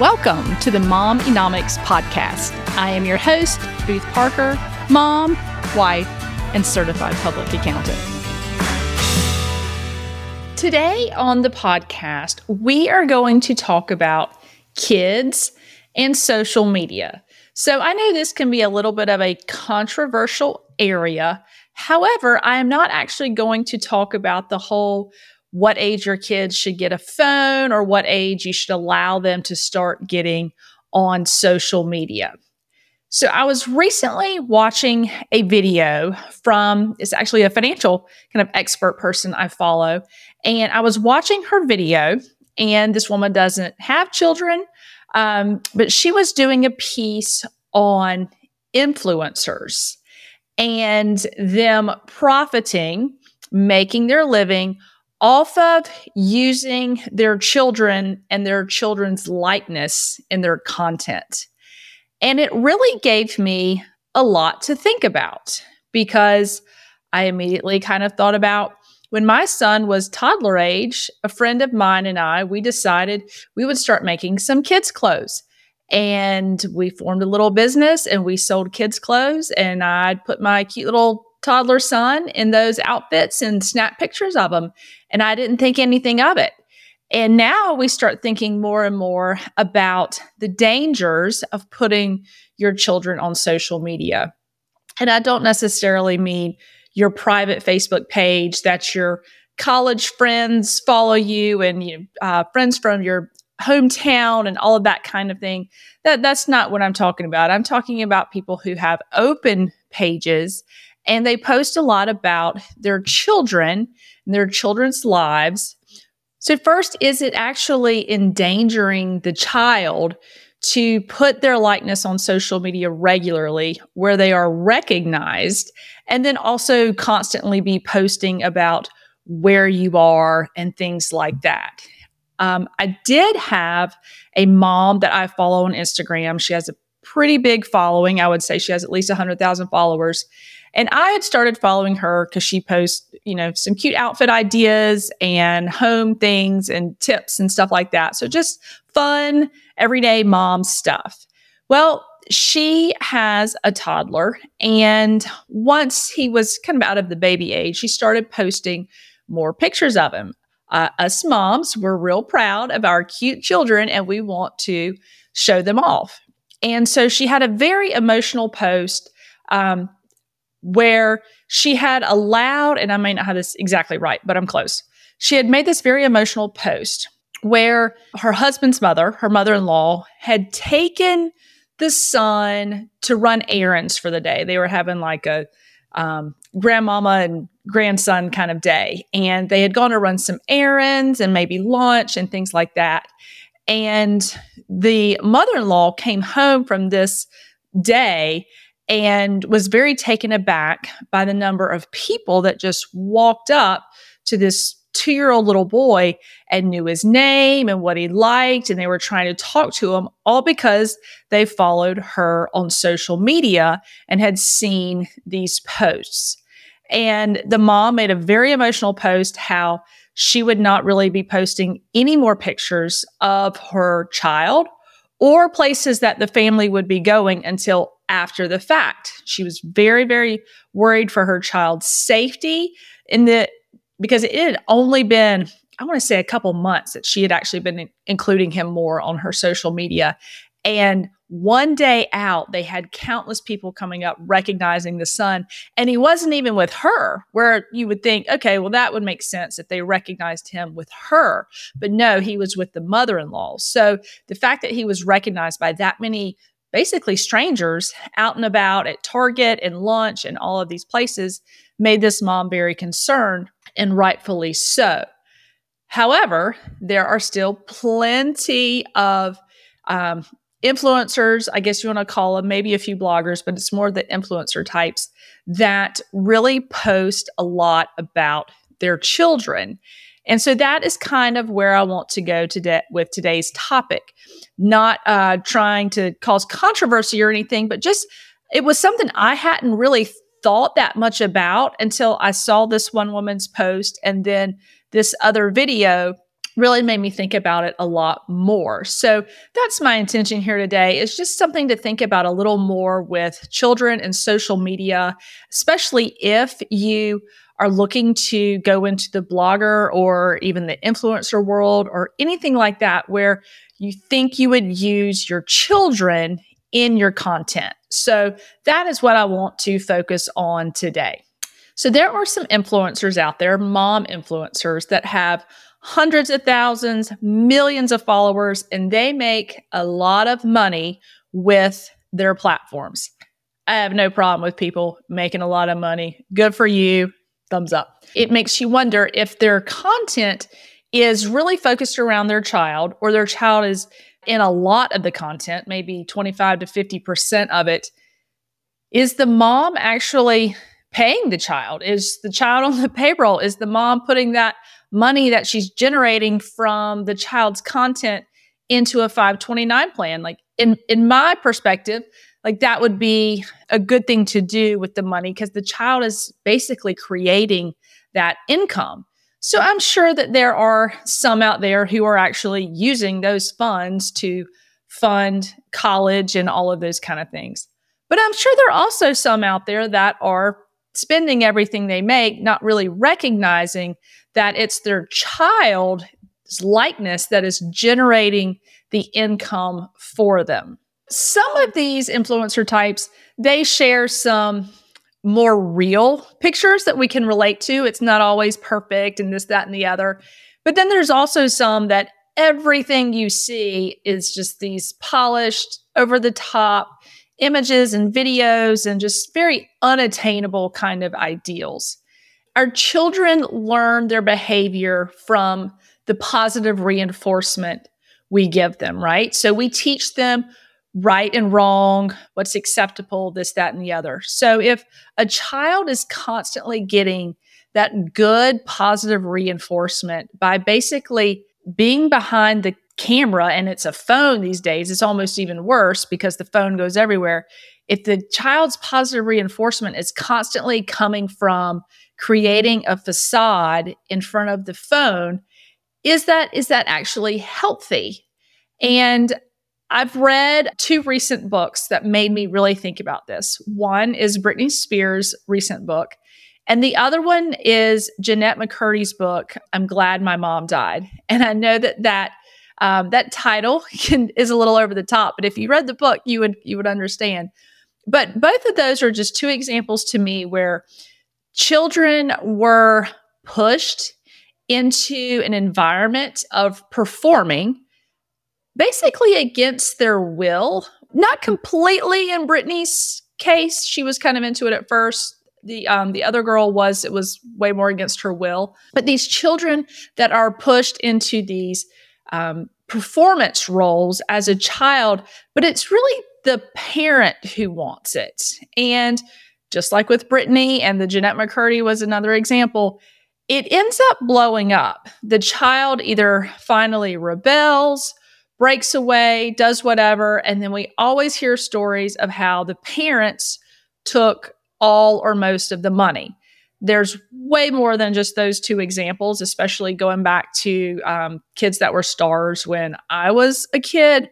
Welcome to the Mom Economics Podcast. I am your host, Booth Parker, mom, wife, and certified public accountant. Today on the podcast, we are going to talk about kids and social media. So I know this can be a little bit of a controversial area. However, I am not actually going to talk about the whole what age your kids should get a phone or what age you should allow them to start getting on social media. So I was recently watching a video from it's actually a financial kind of expert person I follow and I was watching her video and this woman doesn't have children um, but she was doing a piece on influencers and them profiting making their living off of using their children and their children's likeness in their content. And it really gave me a lot to think about because I immediately kind of thought about when my son was toddler age, a friend of mine and I, we decided we would start making some kids' clothes. And we formed a little business and we sold kids' clothes. And I'd put my cute little toddler son in those outfits and snap pictures of them. And I didn't think anything of it. And now we start thinking more and more about the dangers of putting your children on social media. And I don't necessarily mean your private Facebook page that your college friends follow you and you uh, friends from your hometown and all of that kind of thing. That that's not what I'm talking about. I'm talking about people who have open pages and they post a lot about their children and their children's lives. So, first, is it actually endangering the child to put their likeness on social media regularly where they are recognized and then also constantly be posting about where you are and things like that? Um, I did have a mom that I follow on Instagram. She has a pretty big following. I would say she has at least 100,000 followers. And I had started following her because she posts, you know, some cute outfit ideas and home things and tips and stuff like that. So just fun, everyday mom stuff. Well, she has a toddler. And once he was kind of out of the baby age, she started posting more pictures of him. Uh, us moms, we're real proud of our cute children and we want to show them off. And so she had a very emotional post um, where she had allowed, and I may not have this exactly right, but I'm close. She had made this very emotional post where her husband's mother, her mother in law, had taken the son to run errands for the day. They were having like a um, grandmama and grandson kind of day. And they had gone to run some errands and maybe lunch and things like that. And the mother in law came home from this day and was very taken aback by the number of people that just walked up to this two year old little boy and knew his name and what he liked. And they were trying to talk to him, all because they followed her on social media and had seen these posts. And the mom made a very emotional post how she would not really be posting any more pictures of her child or places that the family would be going until after the fact. She was very, very worried for her child's safety in the because it had only been, I want to say a couple months that she had actually been including him more on her social media. And one day out, they had countless people coming up recognizing the son. And he wasn't even with her, where you would think, okay, well, that would make sense if they recognized him with her. But no, he was with the mother in law. So the fact that he was recognized by that many basically strangers out and about at Target and lunch and all of these places made this mom very concerned, and rightfully so. However, there are still plenty of um, influencers, I guess you want to call them, maybe a few bloggers, but it's more the influencer types that really post a lot about their children. And so that is kind of where I want to go today with today's topic. Not uh, trying to cause controversy or anything, but just it was something I hadn't really thought that much about until I saw this one woman's post and then this other video really made me think about it a lot more. So that's my intention here today is just something to think about a little more with children and social media, especially if you are looking to go into the blogger or even the influencer world or anything like that where you think you would use your children in your content. So that is what I want to focus on today. So there are some influencers out there, mom influencers that have hundreds of thousands, millions of followers, and they make a lot of money with their platforms. I have no problem with people making a lot of money. Good for you. Thumbs up. It makes you wonder if their content is really focused around their child or their child is in a lot of the content, maybe 25 to 50% of it. Is the mom actually paying the child? Is the child on the payroll? Is the mom putting that money that she's generating from the child's content into a 529 plan. Like in in my perspective, like that would be a good thing to do with the money because the child is basically creating that income. So I'm sure that there are some out there who are actually using those funds to fund college and all of those kind of things. But I'm sure there are also some out there that are spending everything they make, not really recognizing that it's their child's likeness that is generating the income for them. Some of these influencer types, they share some more real pictures that we can relate to. It's not always perfect and this, that, and the other. But then there's also some that everything you see is just these polished, over the top images and videos and just very unattainable kind of ideals. Our children learn their behavior from the positive reinforcement we give them, right? So we teach them right and wrong, what's acceptable, this, that, and the other. So if a child is constantly getting that good positive reinforcement by basically being behind the camera and it's a phone these days, it's almost even worse because the phone goes everywhere. If the child's positive reinforcement is constantly coming from creating a facade in front of the phone, is that is that actually healthy? And I've read two recent books that made me really think about this. One is Britney Spears' recent book, and the other one is Jennette McCurdy's book, I'm Glad My Mom Died. And I know that that um, that title can, is a little over the top, but if you read the book, you would you would understand. But both of those are just two examples to me where children were pushed into an environment of performing basically against their will. Not completely in Britney's case. She was kind of into it at first. The um, the other girl was it was way more against her will. But these children that are pushed into these um, performance roles as a child, but it's really the parent who wants it. And just like with Brittany and the Jennette McCurdy was another example, it ends up blowing up. The child either finally rebels, breaks away, does whatever, and then we always hear stories of how the parents took all or most of the money there's way more than just those two examples, especially going back to um, kids that were stars when I was a kid.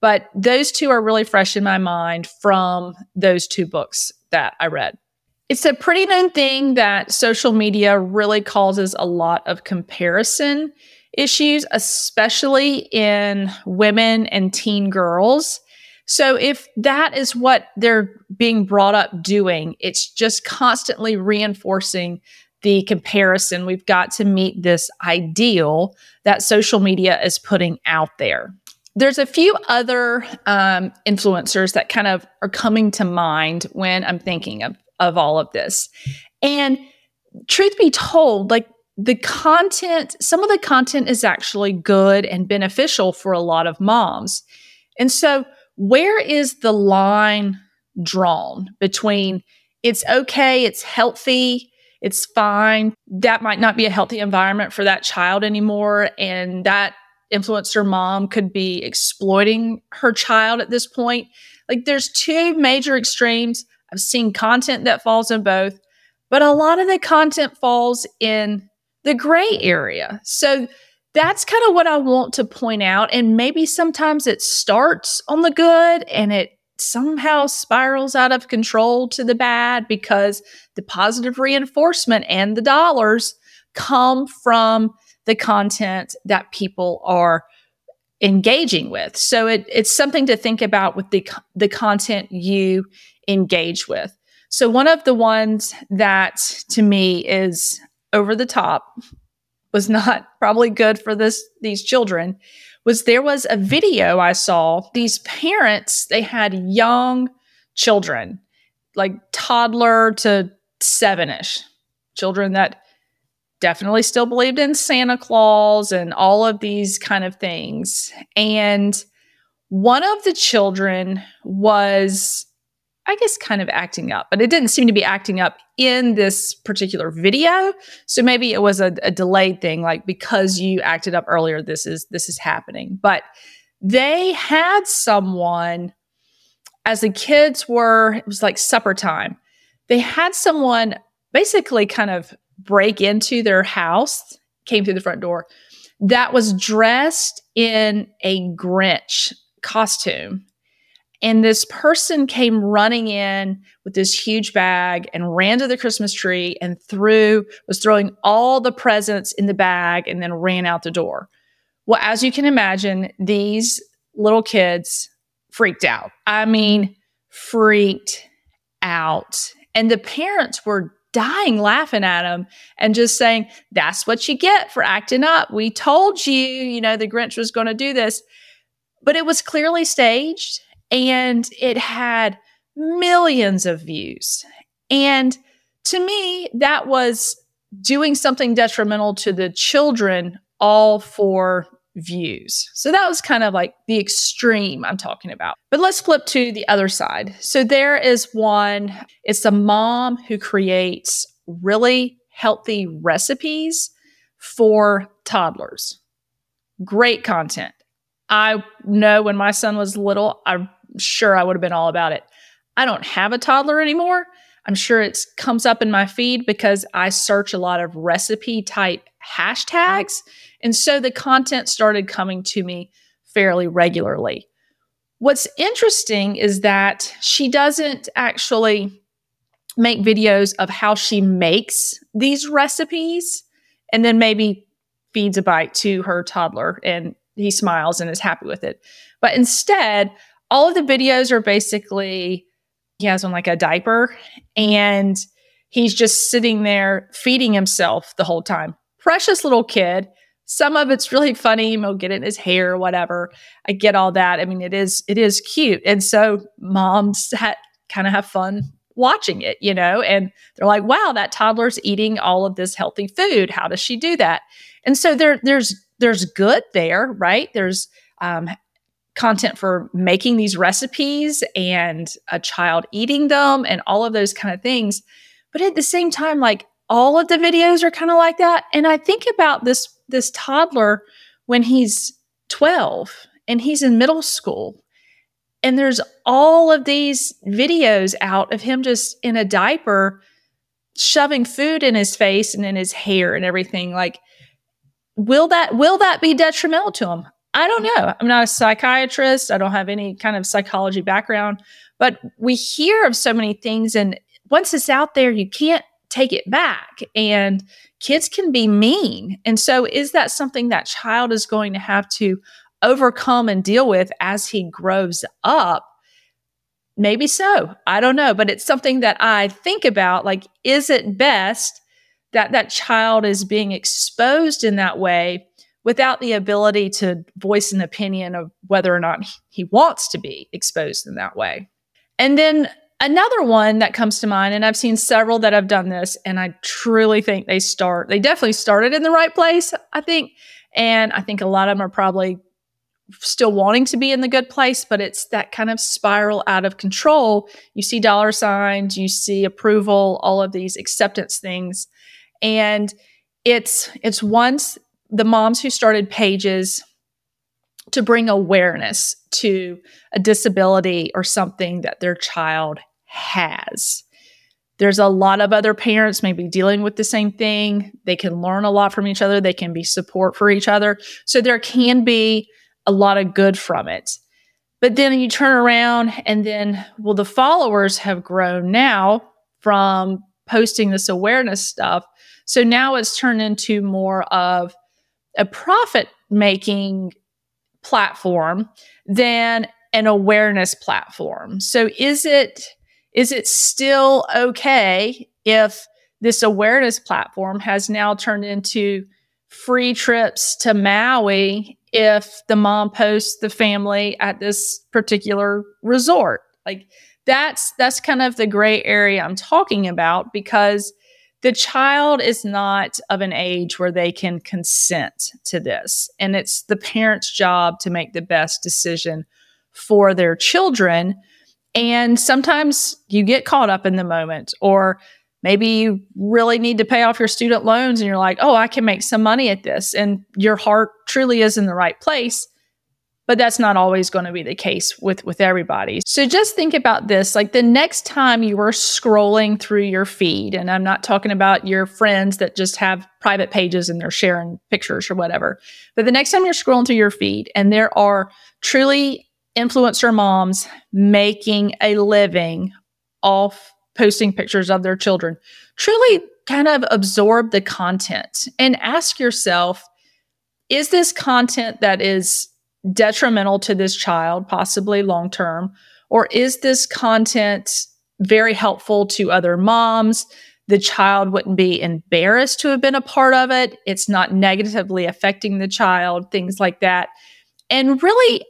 But those two are really fresh in my mind from those two books that I read. It's a pretty known thing that social media really causes a lot of comparison issues, especially in women and teen girls. So if that is what they're being brought up doing, it's just constantly reinforcing the comparison. We've got to meet this ideal that social media is putting out there. There's a few other um, influencers that kind of are coming to mind when I'm thinking of, of all of this. And truth be told, like the content, some of the content is actually good and beneficial for a lot of moms. And so where is the line drawn between it's okay, it's healthy, it's fine. That might not be a healthy environment for that child anymore. And that influencer mom could be exploiting her child at this point. Like there's two major extremes. I've seen content that falls in both, but a lot of the content falls in the gray area. So that's kind of what I want to point out. And maybe sometimes it starts on the good and it somehow spirals out of control to the bad because the positive reinforcement and the dollars come from the content that people are engaging with. So it, it's something to think about with the the content you engage with. So one of the ones that to me is over the top was not probably good for this these children was there was a video I saw these parents they had young children like toddler to 7ish children that definitely still believed in Santa Claus and all of these kind of things. And one of the children was, I guess, kind of acting up, but it didn't seem to be acting up in this particular video. So maybe it was a, a delayed thing, like because you acted up earlier, this is this is happening. But they had someone as the kids were, it was like supper time. They had someone basically kind of break into their house, came through the front door, that was dressed in a Grinch costume. And this person came running in with this huge bag and ran to the Christmas tree and threw, was throwing all the presents in the bag and then ran out the door. Well, as you can imagine, these little kids freaked out. I mean, freaked out. And the parents were dying laughing at them and just saying, That's what you get for acting up. We told you, you know, the Grinch was going to do this. But it was clearly staged and it had millions of views. And to me, that was doing something detrimental to the children, all for views. So that was kind of like the extreme I'm talking about. But let's flip to the other side. So there is one, it's a mom who creates really healthy recipes for toddlers. Great content. I know when my son was little, I'm sure I would have been all about it. I don't have a toddler anymore. I'm sure it comes up in my feed because I search a lot of recipe type hashtags. And so the content started coming to me fairly regularly. What's interesting is that she doesn't actually make videos of how she makes these recipes and then maybe feeds a bite to her toddler and he smiles and is happy with it. But instead, all of the videos are basically he has on like a diaper and he's just sitting there feeding himself the whole time. Precious little kid. Some of it's really funny. He'll get it in his hair or whatever. I get all that. I mean, it is it is cute. And so moms ha- kind of have fun watching it, you know, and they're like, wow, that toddler's eating all of this healthy food. How does she do that? And so there there's there's good there, right? There's um, content for making these recipes and a child eating them and all of those kind of things. But at the same time, like all of the videos are kind of like that. And I think about this this toddler when he's 12 and he's in middle school. And there's all of these videos out of him just in a diaper shoving food in his face and in his hair and everything like will that will that be detrimental to him I don't know. I'm not a psychiatrist. I don't have any kind of psychology background, but we hear of so many things. And once it's out there, you can't take it back. And kids can be mean. And so, is that something that child is going to have to overcome and deal with as he grows up? Maybe so. I don't know. But it's something that I think about like, is it best that that child is being exposed in that way? Without the ability to voice an opinion of whether or not he wants to be exposed in that way. And then another one that comes to mind, and I've seen several that have done this, and I truly think they start, they definitely started in the right place, I think. And I think a lot of them are probably still wanting to be in the good place, but it's that kind of spiral out of control. You see dollar signs, you see approval, all of these acceptance things. And it's it's once the moms who started pages to bring awareness to a disability or something that their child has. there's a lot of other parents maybe dealing with the same thing. They can learn a lot from each other. They can be support for each other. So there can be a lot of good from it. But then you turn around and then, well, the followers have grown now from posting this awareness stuff. So now it's turned into more of a profit making platform than an awareness platform. So is it is it still okay if this awareness platform has now turned into free trips to Maui if the mom posts the family at this particular resort? Like that's that's kind of the gray area I'm talking about because the child is not of an age where they can consent to this and it's the parent's job to make the best decision for their children and sometimes you get caught up in the moment, or maybe you really need to pay off your student loans and you're like, oh, I can make some money at this. And your heart truly is in the right place. But that's not always going to be the case with, with everybody. So just think about this like the next time you are scrolling through your feed, and I'm not talking about your friends that just have private pages and they're sharing pictures or whatever, but the next time you're scrolling through your feed and there are truly influencer moms making a living off posting pictures of their children. Truly kind of absorb the content and ask yourself is this content that is detrimental to this child, possibly long term, or is this content very helpful to other moms? The child wouldn't be embarrassed to have been a part of it. It's not negatively affecting the child, things like that. And really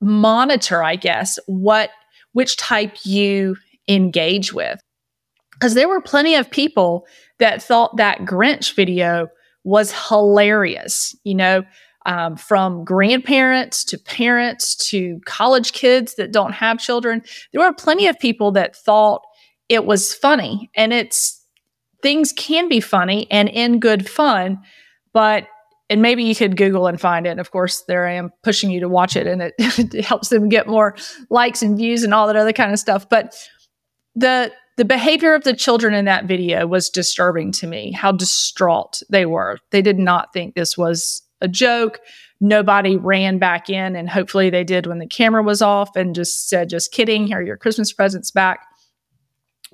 monitor, I guess, what which type you engage with. Because there were plenty of people that thought that Grinch video was hilarious, you know, um, from grandparents to parents to college kids that don't have children. There were plenty of people that thought it was funny, and it's things can be funny and in good fun, but and maybe you could Google and find it. And Of course, there I am pushing you to watch it, and it, it helps them get more likes and views and all that other kind of stuff. But the the behavior of the children in that video was disturbing to me. How distraught they were. They did not think this was a joke. Nobody ran back in, and hopefully they did when the camera was off and just said, "Just kidding. Here are your Christmas presents back."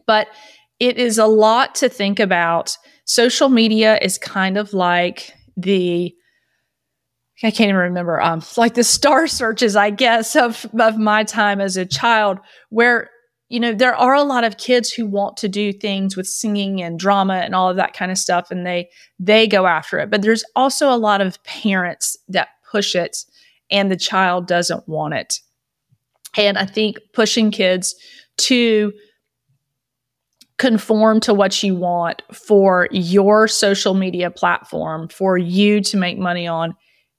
But it is a lot to think about. Social media is kind of like the I can't even remember, um, like the star searches, I guess, of, of my time as a child, where, you know, there are a lot of kids who want to do things with singing and drama and all of that kind of stuff, and they they go after it. But there's also a lot of parents that push it and the child doesn't want it. And I think pushing kids to conform to what you want for your social media platform for you to make money on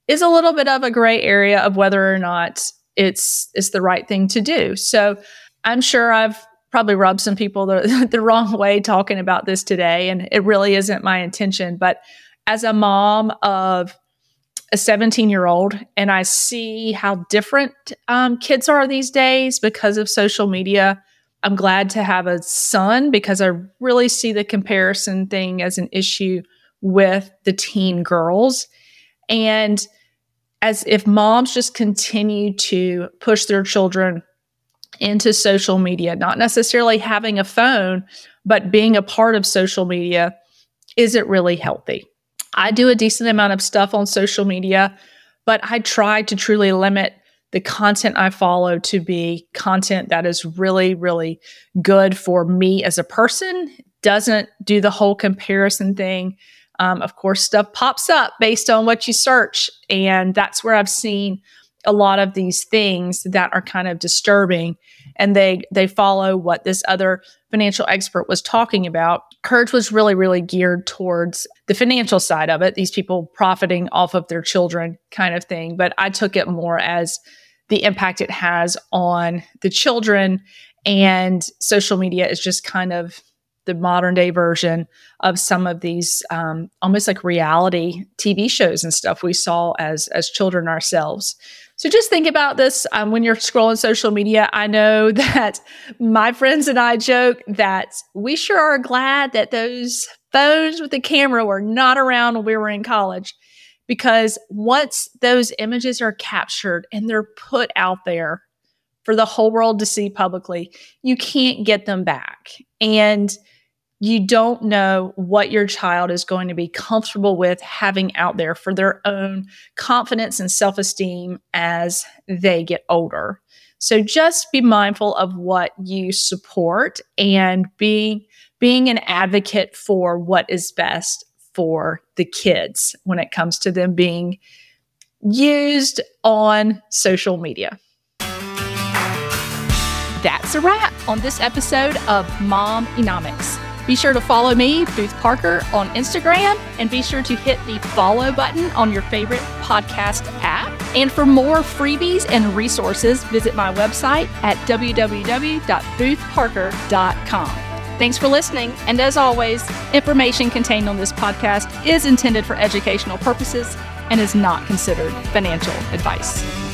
is a little bit of a gray area of whether or not it's it's the right thing to do. So I'm sure I've probably rubbed some people the, the wrong way talking about this today and it really isn't my intention but as a mom of a 17 year old and I see how different um, kids are these days because of social media I'm glad to have a son because I really see the comparison thing as an issue with the teen girls. And as if moms just continue to push their children into social media, not necessarily having a phone, but being a part of social media, is it really healthy? I do a decent amount of stuff on social media, but I try to truly limit the content I follow to be content that is really, really good for me as a person, doesn't do the whole comparison thing. Um, of course, stuff pops up based on what you search. And that's where I've seen a lot of these things that are kind of disturbing and they they follow what this other financial expert was talking about courage was really really geared towards the financial side of it these people profiting off of their children kind of thing but i took it more as the impact it has on the children. And social media is just kind of the modern day version of some of these um, almost like reality TV shows and stuff we saw as as children ourselves. So just think about this um, when you're scrolling social media. I know that my friends and I joke that we sure are glad that those phones with the camera were not around when we were in college because once those images are captured and they're put out there for the whole world to see publicly, you can't get them back. And you don't know what your child is going to be comfortable with having out there for their own confidence and self esteem as they get older. So just be mindful of what you support and being being an advocate for what is best for the kids when it comes to them being used on social media. That's a wrap on this episode of Mom Economics. Be sure to follow me, Booth Parker, on Instagram, and be sure to hit the follow button on your favorite podcast app. And for more freebies and resources, visit my website at www.boothparker.com. Thanks for listening, and as always, information contained on this podcast is intended for educational purposes and is not considered financial advice.